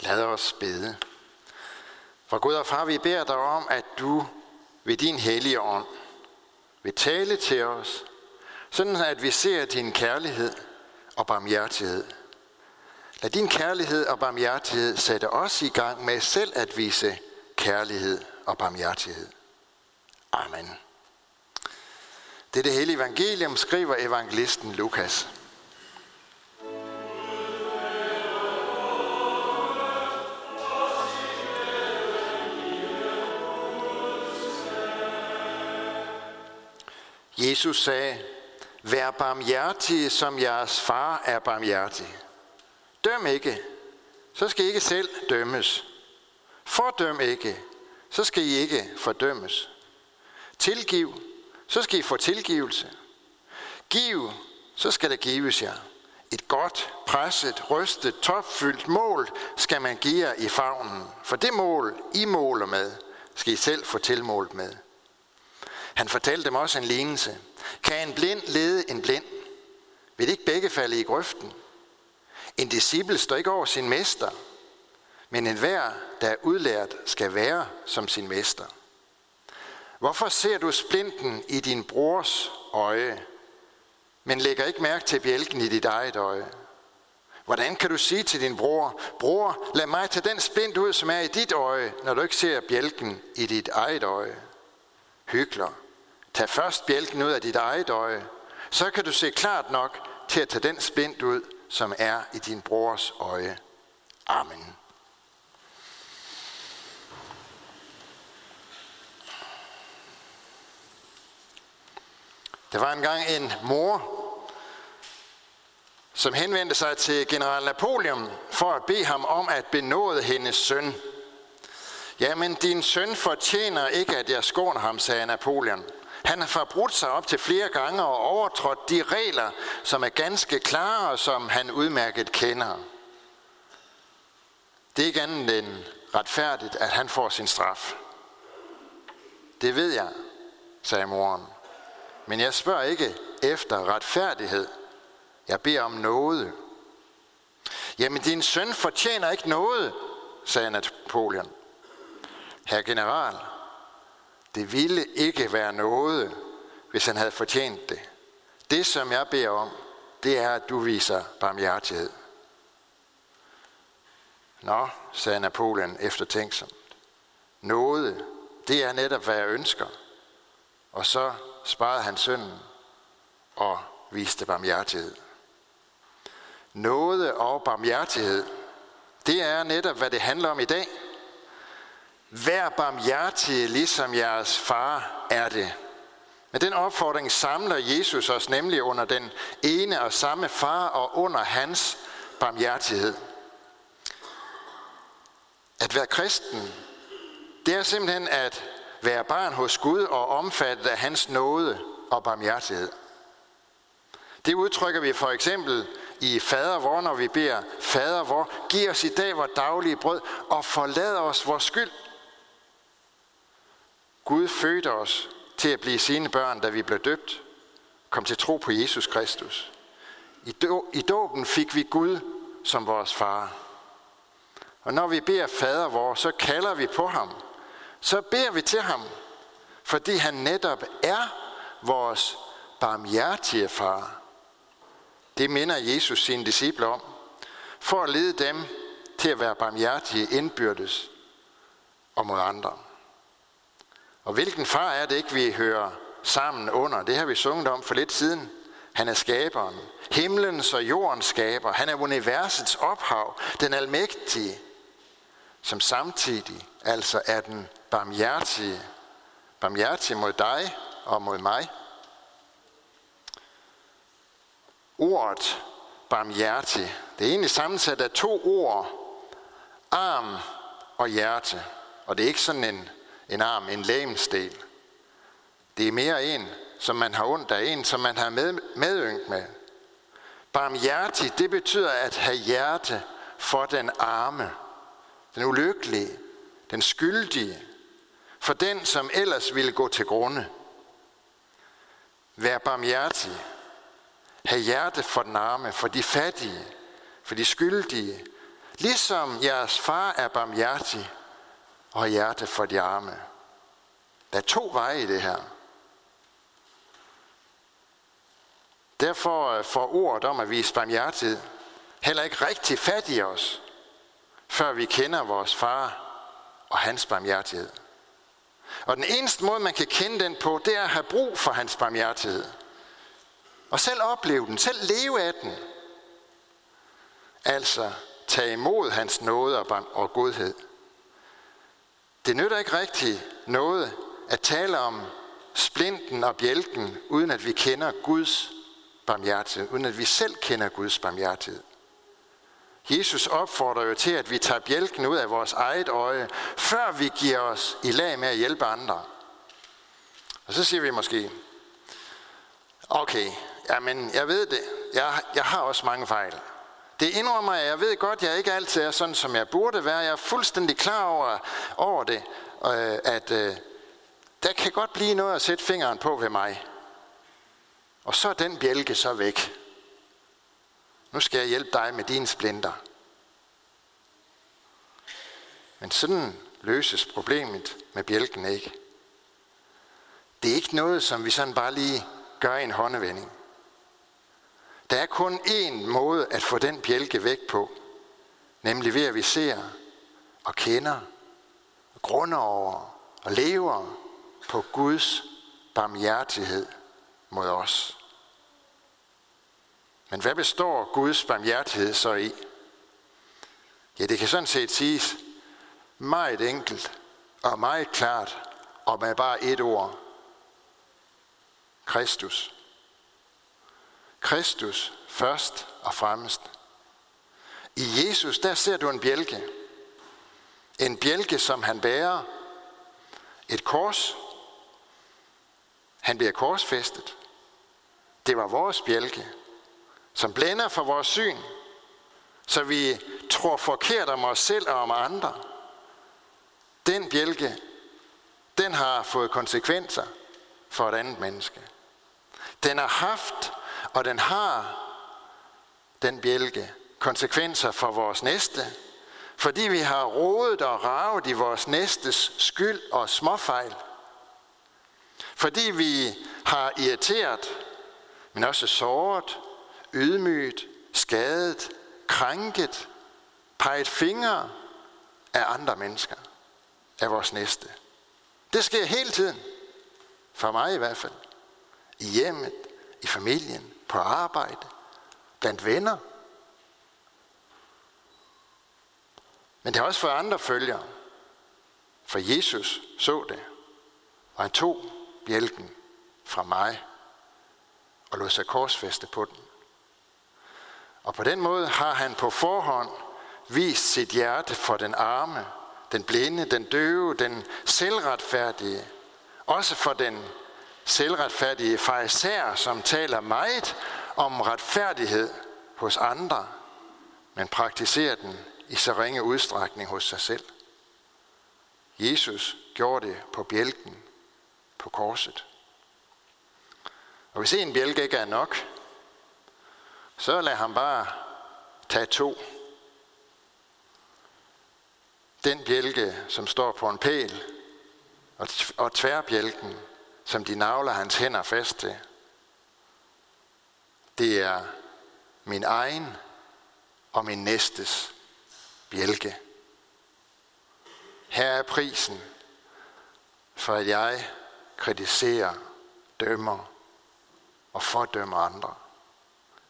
Lad os bede. For Gud og far, vi beder dig om, at du ved din hellige ånd vil tale til os, sådan at vi ser din kærlighed og barmhjertighed. Lad din kærlighed og barmhjertighed sætte os i gang med selv at vise kærlighed og barmhjertighed. Amen. Det er det hele evangelium, skriver evangelisten Lukas. Jesus sagde, Vær barmhjertige, som jeres far er barmhjertig. Døm ikke, så skal I ikke selv dømmes. Fordøm ikke, så skal I ikke fordømmes. Tilgiv, så skal I få tilgivelse. Giv, så skal der gives jer. Et godt, presset, rystet, topfyldt mål skal man give jer i favnen. For det mål, I måler med, skal I selv få tilmålt med. Han fortalte dem også en lignelse. Kan en blind lede en blind? Vil ikke begge falde i grøften? En disciple står ikke over sin mester, men enhver, der er udlært, skal være som sin mester. Hvorfor ser du splinten i din brors øje, men lægger ikke mærke til bjælken i dit eget øje? Hvordan kan du sige til din bror, bror, lad mig tage den splint ud, som er i dit øje, når du ikke ser bjælken i dit eget øje? Hykler. Tag først bjælken ud af dit eget øje, så kan du se klart nok til at tage den splint ud, som er i din brors øje. Amen. Der var engang en mor, som henvendte sig til general Napoleon for at bede ham om at benåde hendes søn. Jamen, din søn fortjener ikke, at jeg skåner ham, sagde Napoleon. Han har forbrudt sig op til flere gange og overtrådt de regler, som er ganske klare og som han udmærket kender. Det er ikke andet end retfærdigt, at han får sin straf. Det ved jeg, sagde moren. Men jeg spørger ikke efter retfærdighed. Jeg beder om noget. Jamen, din søn fortjener ikke noget, sagde Napoleon. Herr general, det ville ikke være noget, hvis han havde fortjent det. Det, som jeg beder om, det er, at du viser barmhjertighed. Nå, sagde Napoleon eftertænksomt. Noget, det er netop, hvad jeg ønsker. Og så sparede han sønnen og viste barmhjertighed. Noget og barmhjertighed, det er netop, hvad det handler om i dag – Vær barmhjertige, ligesom jeres far er det. Med den opfordring samler Jesus os nemlig under den ene og samme far og under hans barmhjertighed. At være kristen, det er simpelthen at være barn hos Gud og omfattet af hans nåde og barmhjertighed. Det udtrykker vi for eksempel i fader vor, når vi beder, fader vor, giv os i dag vores daglige brød og forlad os vores skyld, Gud fødte os til at blive sine børn, da vi blev døbt, kom til tro på Jesus Kristus. I dåben fik vi Gud som vores far. Og når vi beder fader vor, så kalder vi på ham. Så beder vi til ham, fordi han netop er vores barmhjertige far. Det minder Jesus sine disciple om, for at lede dem til at være barmhjertige indbyrdes og mod andre. Og hvilken far er det ikke, vi hører sammen under? Det har vi sunget om for lidt siden. Han er skaberen. Himlens og jordens skaber. Han er universets ophav. Den almægtige. Som samtidig altså er den barmhjertige. Barmhjertige mod dig og mod mig. Ordet barmhjertig, det er egentlig sammensat af to ord. Arm og hjerte. Og det er ikke sådan en en arm, en lægemsdel. Det er mere en, som man har ondt af, en, som man har med, medynk med. Barmhjertig, det betyder at have hjerte for den arme, den ulykkelige, den skyldige, for den, som ellers ville gå til grunde. Vær barmhjertig. Ha' hjerte for den arme, for de fattige, for de skyldige. Ligesom jeres far er barmhjertig og hjerte for de arme. Der er to veje i det her. Derfor øh, får ordet om at vise barmhjertighed heller ikke rigtig fat i os, før vi kender vores far og hans barmhjertighed. Og den eneste måde, man kan kende den på, det er at have brug for hans barmhjertighed. Og selv opleve den, selv leve af den. Altså tage imod hans nåde og godhed. Det nytter ikke rigtig noget at tale om splinten og bjælken, uden at vi kender Guds barmhjertighed, uden at vi selv kender Guds barmhjertighed. Jesus opfordrer jo til, at vi tager bjælken ud af vores eget øje, før vi giver os i lag med at hjælpe andre. Og så siger vi måske, okay, jamen jeg ved det, jeg, jeg har også mange fejl. Det indrømmer jeg, jeg ved godt, jeg ikke altid er sådan, som jeg burde være. Jeg er fuldstændig klar over, over det, øh, at øh, der kan godt blive noget at sætte fingeren på ved mig. Og så er den bjælke så væk. Nu skal jeg hjælpe dig med dine splinter. Men sådan løses problemet med bjælken ikke. Det er ikke noget, som vi sådan bare lige gør i en håndevending. Der er kun én måde at få den bjælke væk på, nemlig ved at vi ser og kender, og grunder over og lever på Guds barmhjertighed mod os. Men hvad består Guds barmhjertighed så i? Ja, det kan sådan set siges meget enkelt og meget klart og med bare et ord. Kristus. Kristus først og fremmest. I Jesus, der ser du en bjælke. En bjælke, som han bærer. Et kors. Han bliver korsfæstet. Det var vores bjælke som blænder for vores syn, så vi tror forkert om os selv og om andre. Den bjælke, den har fået konsekvenser for et andet menneske. Den har haft, og den har, den bjælke, konsekvenser for vores næste, fordi vi har rodet og ravet i vores næstes skyld og småfejl. Fordi vi har irriteret, men også såret ydmyget, skadet, krænket, peget fingre af andre mennesker, af vores næste. Det sker hele tiden. For mig i hvert fald. I hjemmet, i familien, på arbejde, blandt venner. Men det har også for andre følger. For Jesus så det, og han tog bjælken fra mig og lod sig korsfeste på den. Og på den måde har han på forhånd vist sit hjerte for den arme, den blinde, den døve, den selvretfærdige. Også for den selvretfærdige farisæer, som taler meget om retfærdighed hos andre, men praktiserer den i så ringe udstrækning hos sig selv. Jesus gjorde det på bjælken på korset. Og hvis en bjælke ikke er nok, så lad ham bare tage to. Den bjælke, som står på en pæl, og tværbjælken, som de navler hans hænder fast til. Det er min egen og min næstes bjælke. Her er prisen for, at jeg kritiserer, dømmer og fordømmer andre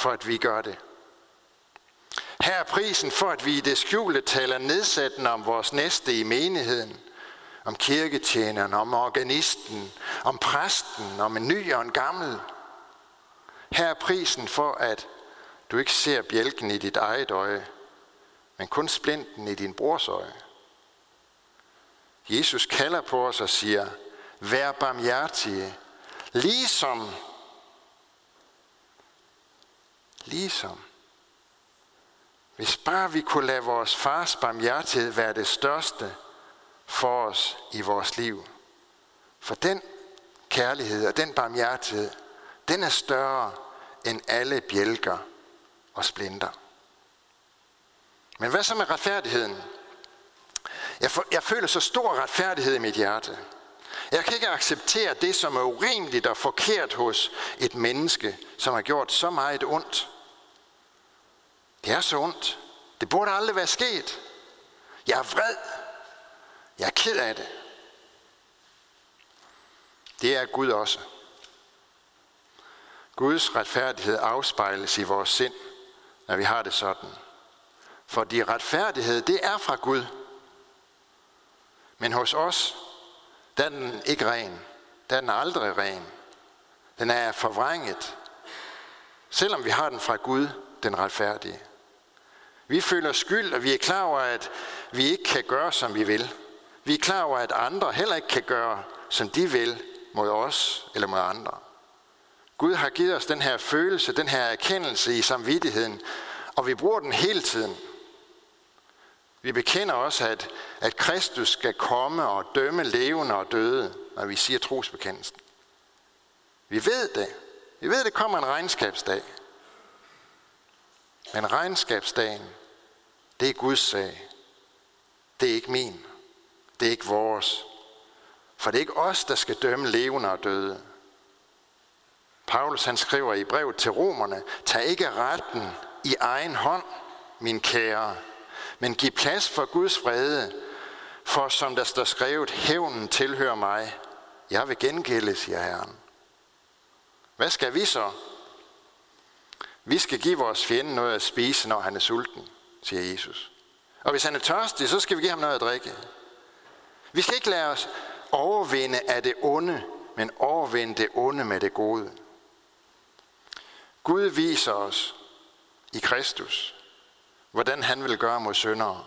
for at vi gør det. Her er prisen for, at vi i det skjulte taler nedsættende om vores næste i menigheden, om kirketjeneren, om organisten, om præsten, om en ny og en gammel. Her er prisen for, at du ikke ser bjælken i dit eget øje, men kun splinten i din brors øje. Jesus kalder på os og siger, vær barmhjertige, ligesom Ligesom. Hvis bare vi kunne lade vores fars barmhjertighed være det største for os i vores liv. For den kærlighed og den barmhjertighed, den er større end alle bjælker og splinter. Men hvad så med retfærdigheden? Jeg, for, jeg føler så stor retfærdighed i mit hjerte. Jeg kan ikke acceptere det, som er urimeligt og forkert hos et menneske, som har gjort så meget ondt. Det er så ondt. Det burde aldrig være sket. Jeg er vred. Jeg er ked af det. Det er Gud også. Guds retfærdighed afspejles i vores sind, når vi har det sådan. Fordi retfærdighed, det er fra Gud. Men hos os, der er den ikke ren. Der er den aldrig ren. Den er forvrænget. Selvom vi har den fra Gud, den retfærdige. Vi føler skyld, og vi er klar over, at vi ikke kan gøre, som vi vil. Vi er klar over, at andre heller ikke kan gøre, som de vil mod os eller mod andre. Gud har givet os den her følelse, den her erkendelse i samvittigheden, og vi bruger den hele tiden. Vi bekender også, at, at Kristus skal komme og dømme levende og døde, når vi siger trosbekendelsen. Vi ved det. Vi ved, at det kommer en regnskabsdag. Men regnskabsdagen, det er Guds sag. Det er ikke min. Det er ikke vores. For det er ikke os, der skal dømme levende og døde. Paulus han skriver i brevet til romerne, tag ikke retten i egen hånd, min kære, men giv plads for Guds vrede, for som der står skrevet, hævnen tilhører mig. Jeg vil gengælde, siger Herren. Hvad skal vi så? Vi skal give vores fjende noget at spise, når han er sulten, siger Jesus. Og hvis han er tørstig, så skal vi give ham noget at drikke. Vi skal ikke lade os overvinde af det onde, men overvinde det onde med det gode. Gud viser os i Kristus, hvordan han vil gøre mod syndere.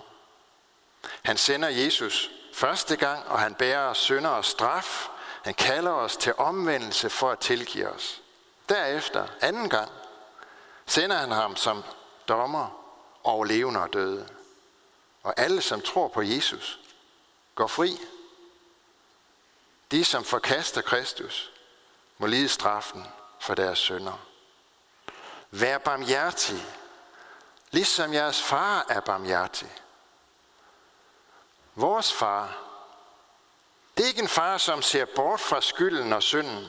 Han sender Jesus første gang, og han bærer synder og straf. Han kalder os til omvendelse for at tilgive os. Derefter, anden gang, sender han ham som dommer over levende og døde. Og alle, som tror på Jesus, går fri. De, som forkaster Kristus, må lide straffen for deres synder. Vær barmhjertig, ligesom jeres far er barmhjertig. Vores far, det er ikke en far, som ser bort fra skylden og synden.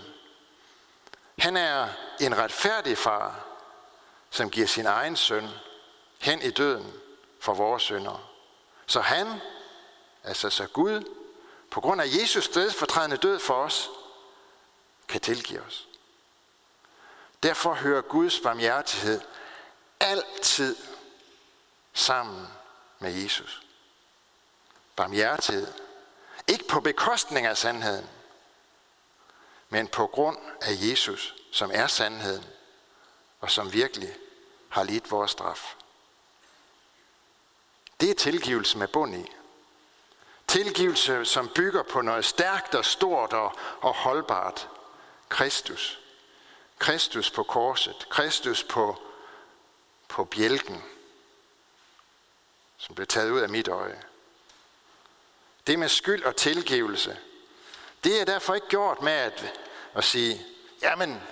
Han er en retfærdig far, som giver sin egen søn hen i døden for vores synder. Så han, altså så Gud, på grund af Jesus stedfortrædende død for os, kan tilgive os. Derfor hører Guds barmhjertighed altid sammen med Jesus. Barmhjertighed. Ikke på bekostning af sandheden, men på grund af Jesus, som er sandheden, og som virkelig har lidt vores straf. Det er tilgivelse med bund i. Tilgivelse, som bygger på noget stærkt og stort og, og holdbart. Kristus. Kristus på korset. Kristus på, på bjælken, som blev taget ud af mit øje. Det med skyld og tilgivelse, det er derfor ikke gjort med at, at sige, jamen,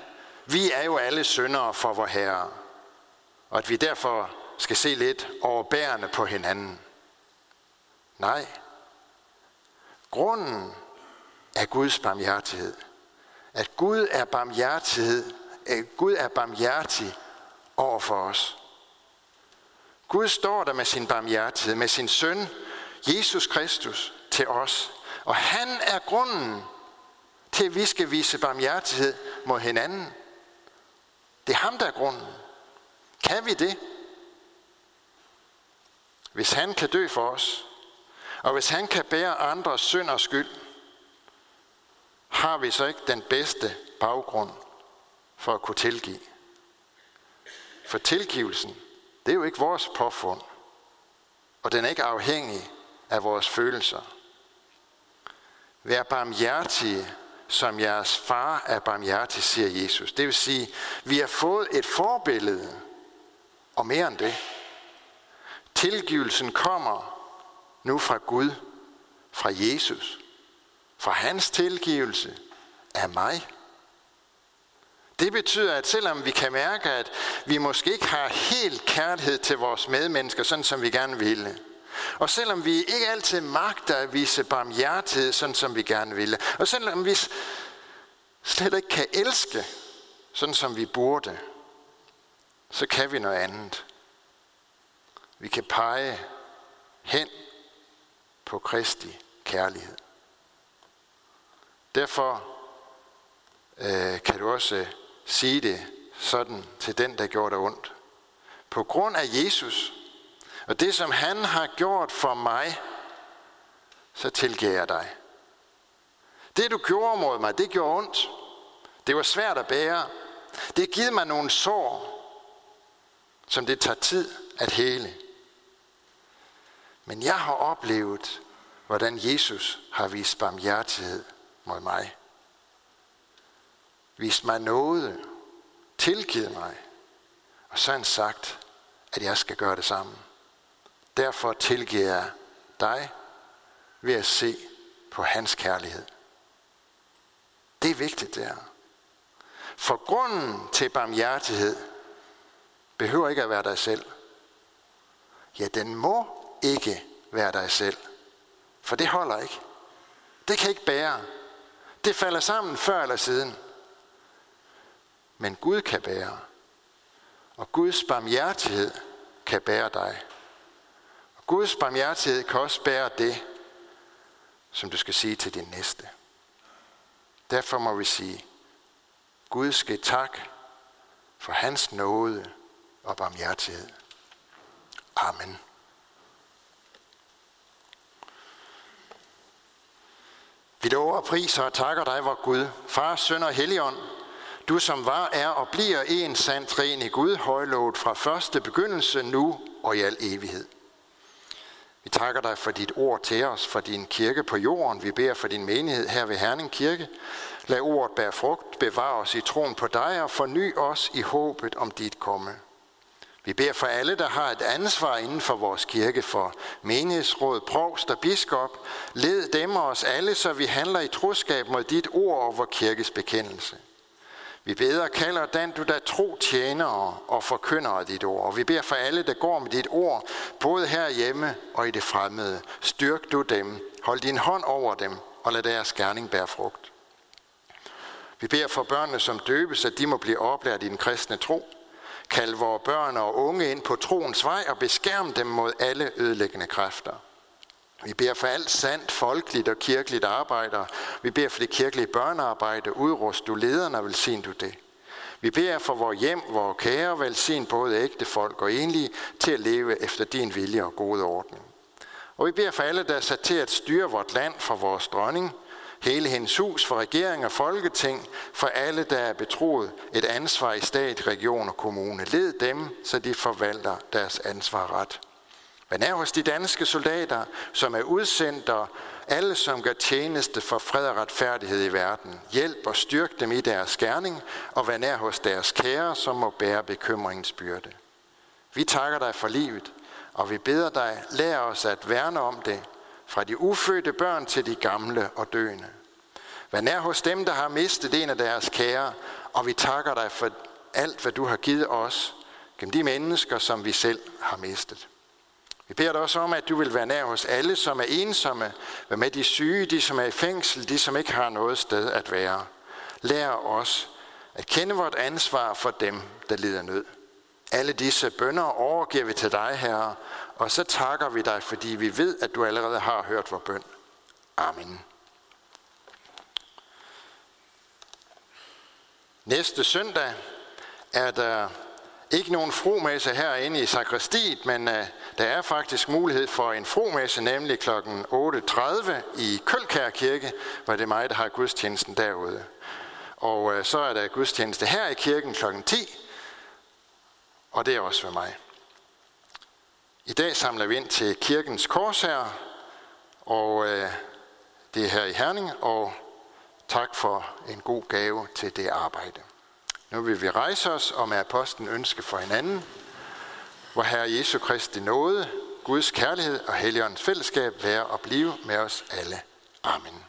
vi er jo alle syndere for vor Herre, og at vi derfor skal se lidt overbærende på hinanden. Nej. Grunden er Guds barmhjertighed. At Gud er barmhjertighed, at Gud er barmhjertig over for os. Gud står der med sin barmhjertighed, med sin søn, Jesus Kristus, til os. Og han er grunden til, at vi skal vise barmhjertighed mod hinanden. Det er ham, der er grunden. Kan vi det? Hvis han kan dø for os, og hvis han kan bære andres synd og skyld, har vi så ikke den bedste baggrund for at kunne tilgive. For tilgivelsen, det er jo ikke vores påfund, og den er ikke afhængig af vores følelser. Vær barmhjertige, som jeres far er barmhjertig, siger Jesus. Det vil sige, vi har fået et forbillede, og mere end det. Tilgivelsen kommer nu fra Gud, fra Jesus, fra hans tilgivelse af mig. Det betyder, at selvom vi kan mærke, at vi måske ikke har helt kærlighed til vores medmennesker, sådan som vi gerne ville, og selvom vi ikke altid magter at vise barmhjertighed, sådan som vi gerne ville, og selvom vi slet ikke kan elske, sådan som vi burde, så kan vi noget andet. Vi kan pege hen på Kristi kærlighed. Derfor øh, kan du også øh, sige det sådan til den, der gjorde dig ondt. På grund af Jesus, og det som han har gjort for mig, så tilgiver jeg dig. Det du gjorde mod mig, det gjorde ondt. Det var svært at bære. Det givet mig nogle sår, som det tager tid at hele. Men jeg har oplevet, hvordan Jesus har vist barmhjertighed mod mig. Vist mig noget, tilgivet mig, og så han sagt, at jeg skal gøre det samme. Derfor tilgiver jeg dig ved at se på hans kærlighed. Det er vigtigt, det her. For grunden til barmhjertighed behøver ikke at være dig selv. Ja, den må ikke være dig selv. For det holder ikke. Det kan ikke bære. Det falder sammen før eller siden. Men Gud kan bære. Og Guds barmhjertighed kan bære dig. Og Guds barmhjertighed kan også bære det, som du skal sige til din næste. Derfor må vi sige, Gud skal tak for hans nåde og barmhjertighed. Amen. Vi lover og priser og takker dig, vor Gud, Far, Søn og Helligånd, du som var, er og bliver en sand træen i Gud, højlovet fra første begyndelse, nu og i al evighed. Vi takker dig for dit ord til os, for din kirke på jorden. Vi beder for din menighed her ved Herning Kirke. Lad ordet bære frugt, bevare os i troen på dig og forny os i håbet om dit komme. Vi beder for alle, der har et ansvar inden for vores kirke, for menighedsråd, provst og biskop. Led dem og os alle, så vi handler i troskab mod dit ord og vor kirkes bekendelse. Vi beder og kalder den, du der tro tjenere og forkynder dit ord. Og vi beder for alle, der går med dit ord, både herhjemme og i det fremmede. Styrk du dem, hold din hånd over dem, og lad deres gerning bære frugt. Vi beder for børnene, som døbes, at de må blive oplært i den kristne tro. Kald vores børn og unge ind på troens vej og beskærm dem mod alle ødelæggende kræfter. Vi beder for alt sandt, folkeligt og kirkeligt arbejde. Vi beder for det kirkelige børnearbejde. Udrust du lederne og velsign du det. Vi beder for vores hjem, vores kære, velsign både ægte folk og enlige, til at leve efter din vilje og gode ordning. Og vi beder for alle, der er sat til at styre vort land for vores dronning, hele hendes hus, for regering og folketing, for alle, der er betroet et ansvar i stat, region og kommune. Led dem, så de forvalter deres ansvar ret. Men er hos de danske soldater, som er udsendt, og alle, som gør tjeneste for fred og retfærdighed i verden. Hjælp og styrk dem i deres gerning, og vær nær hos deres kære, som må bære bekymringens byrde. Vi takker dig for livet, og vi beder dig, lær os at værne om det, fra de ufødte børn til de gamle og døende. Vær nær hos dem, der har mistet en af deres kære, og vi takker dig for alt, hvad du har givet os, gennem de mennesker, som vi selv har mistet. Vi beder dig også om, at du vil være nær hos alle, som er ensomme, vær med de syge, de som er i fængsel, de som ikke har noget sted at være. Lær os at kende vort ansvar for dem, der lider nød. Alle disse bønder overgiver vi til dig, Herre, og så takker vi dig, fordi vi ved, at du allerede har hørt vores bøn. Amen. Næste søndag er der ikke nogen fromesse herinde i sakristiet, men uh, der er faktisk mulighed for en fromesse, nemlig kl. 8.30 i Kølkær Kirke, hvor det er mig, der har gudstjenesten derude. Og uh, så er der gudstjeneste her i kirken kl. 10, og det er også ved mig. I dag samler vi ind til kirkens korsherre, og øh, det er her i Herning, og tak for en god gave til det arbejde. Nu vil vi rejse os og med apostlen ønske for hinanden, hvor Herre Jesu Kristi nåde, Guds kærlighed og Helligåndens fællesskab være og blive med os alle. Amen.